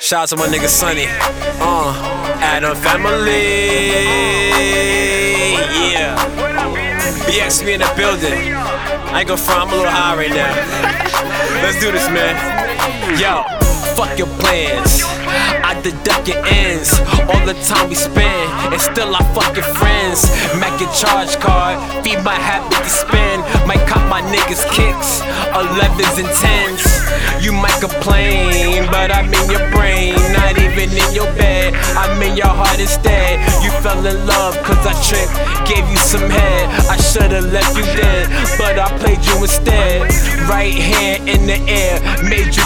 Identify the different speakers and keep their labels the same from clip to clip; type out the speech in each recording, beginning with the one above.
Speaker 1: Shout out to my nigga Sonny. Uh, Adam family. Yeah. BX me in the building. I ain't gonna front, I'm a little high right now. Let's do this, man. Yo, fuck your plans. I deduct your ends. All the time we spend, and still I fuck your friends. Charge card, feed my habit to spend. Might cop my niggas kicks, 11s and 10s. You might complain, but I'm in your brain, not even in your bed. I'm in your heart instead. You fell in love, cause I tricked, gave you some head. I should've left you dead, but I played you instead. Right hand in the air, made you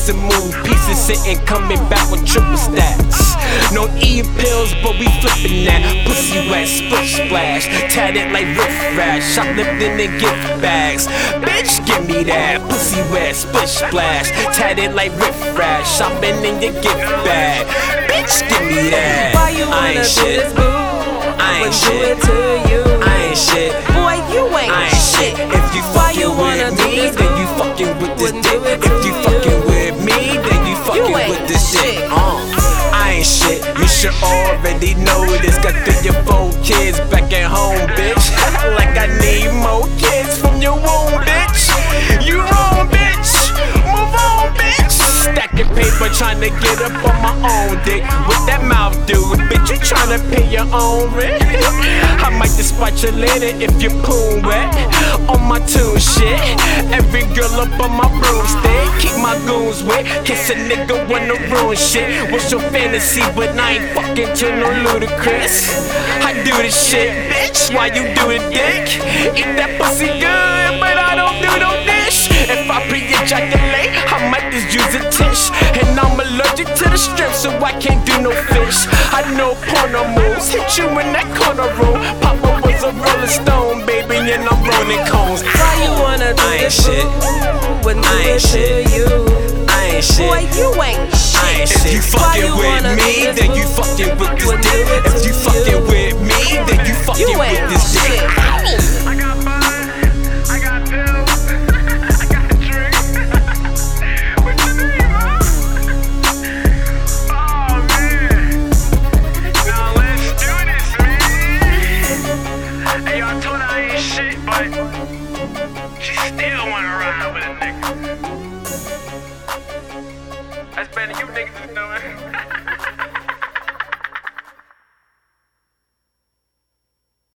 Speaker 1: Bustin' move pieces, sitting, coming back with triple stacks. No E pills, but we flipping that. Pussy wet, splish splash, tatted like Riff Raff. Shoplifting in the gift bags. Bitch, give me that. Pussy wet, splish splash, tatted like Riff Raff. Shopping in your gift bag. Bitch, give me that.
Speaker 2: Why you wanna
Speaker 1: ain't
Speaker 2: do
Speaker 1: shit.
Speaker 2: this, boo?
Speaker 1: I ain't
Speaker 2: I'ma do it to you.
Speaker 1: I ain't shit.
Speaker 2: Boy, you ain't,
Speaker 1: I ain't shit. If you
Speaker 2: Why
Speaker 1: fucking
Speaker 2: you wanna
Speaker 1: with
Speaker 2: do
Speaker 1: me,
Speaker 2: this,
Speaker 1: then you fucking with this dick. If you
Speaker 2: you.
Speaker 1: fucking with me, then you fucking with this dick.
Speaker 2: shit.
Speaker 1: Uh, I ain't shit. You should already know this. Got three or four kids back at home, bitch. like I need more kids from your womb, bitch. You wrong, bitch. Move on, bitch. Stacking paper, trying to get up on my own dick. What that mouth do? Bitch, you trying to pay your own rent? I might just spot you later if your poon wet. On my tune shit. Every girl up on my broomstick. Keep my goons wet. Kiss a nigga wanna ruin shit. What's your fantasy? But I ain't fucking to no Ludacris. I do this shit, bitch. Why you do it, dick? Eat that pussy good, but I don't do no dish. If I pre-ejaculate, I might just use a tish. And I'm allergic to the strip, so I can't do no fish. I know porno moves, hit you in that corner room. Papa was a rolling stone, baby, and I'm rolling cones.
Speaker 2: Why you wanna do
Speaker 1: I ain't
Speaker 2: this,
Speaker 1: shit. I ain't shit.
Speaker 2: You
Speaker 1: ain't shit. I shit. If you
Speaker 2: Why
Speaker 1: fucking
Speaker 2: you
Speaker 1: with me,
Speaker 2: this,
Speaker 1: then you fucking with this dick.
Speaker 2: it
Speaker 1: If you fucking with me, then you fucking
Speaker 2: You
Speaker 1: with this dick.
Speaker 2: shit.
Speaker 3: I got fun, I got pills, I got drinks. What's your name, huh? Oh man. Now let's do this, man. Hey, y'all told her I ain't shit, but she still wanna ride with a nigga. That's better than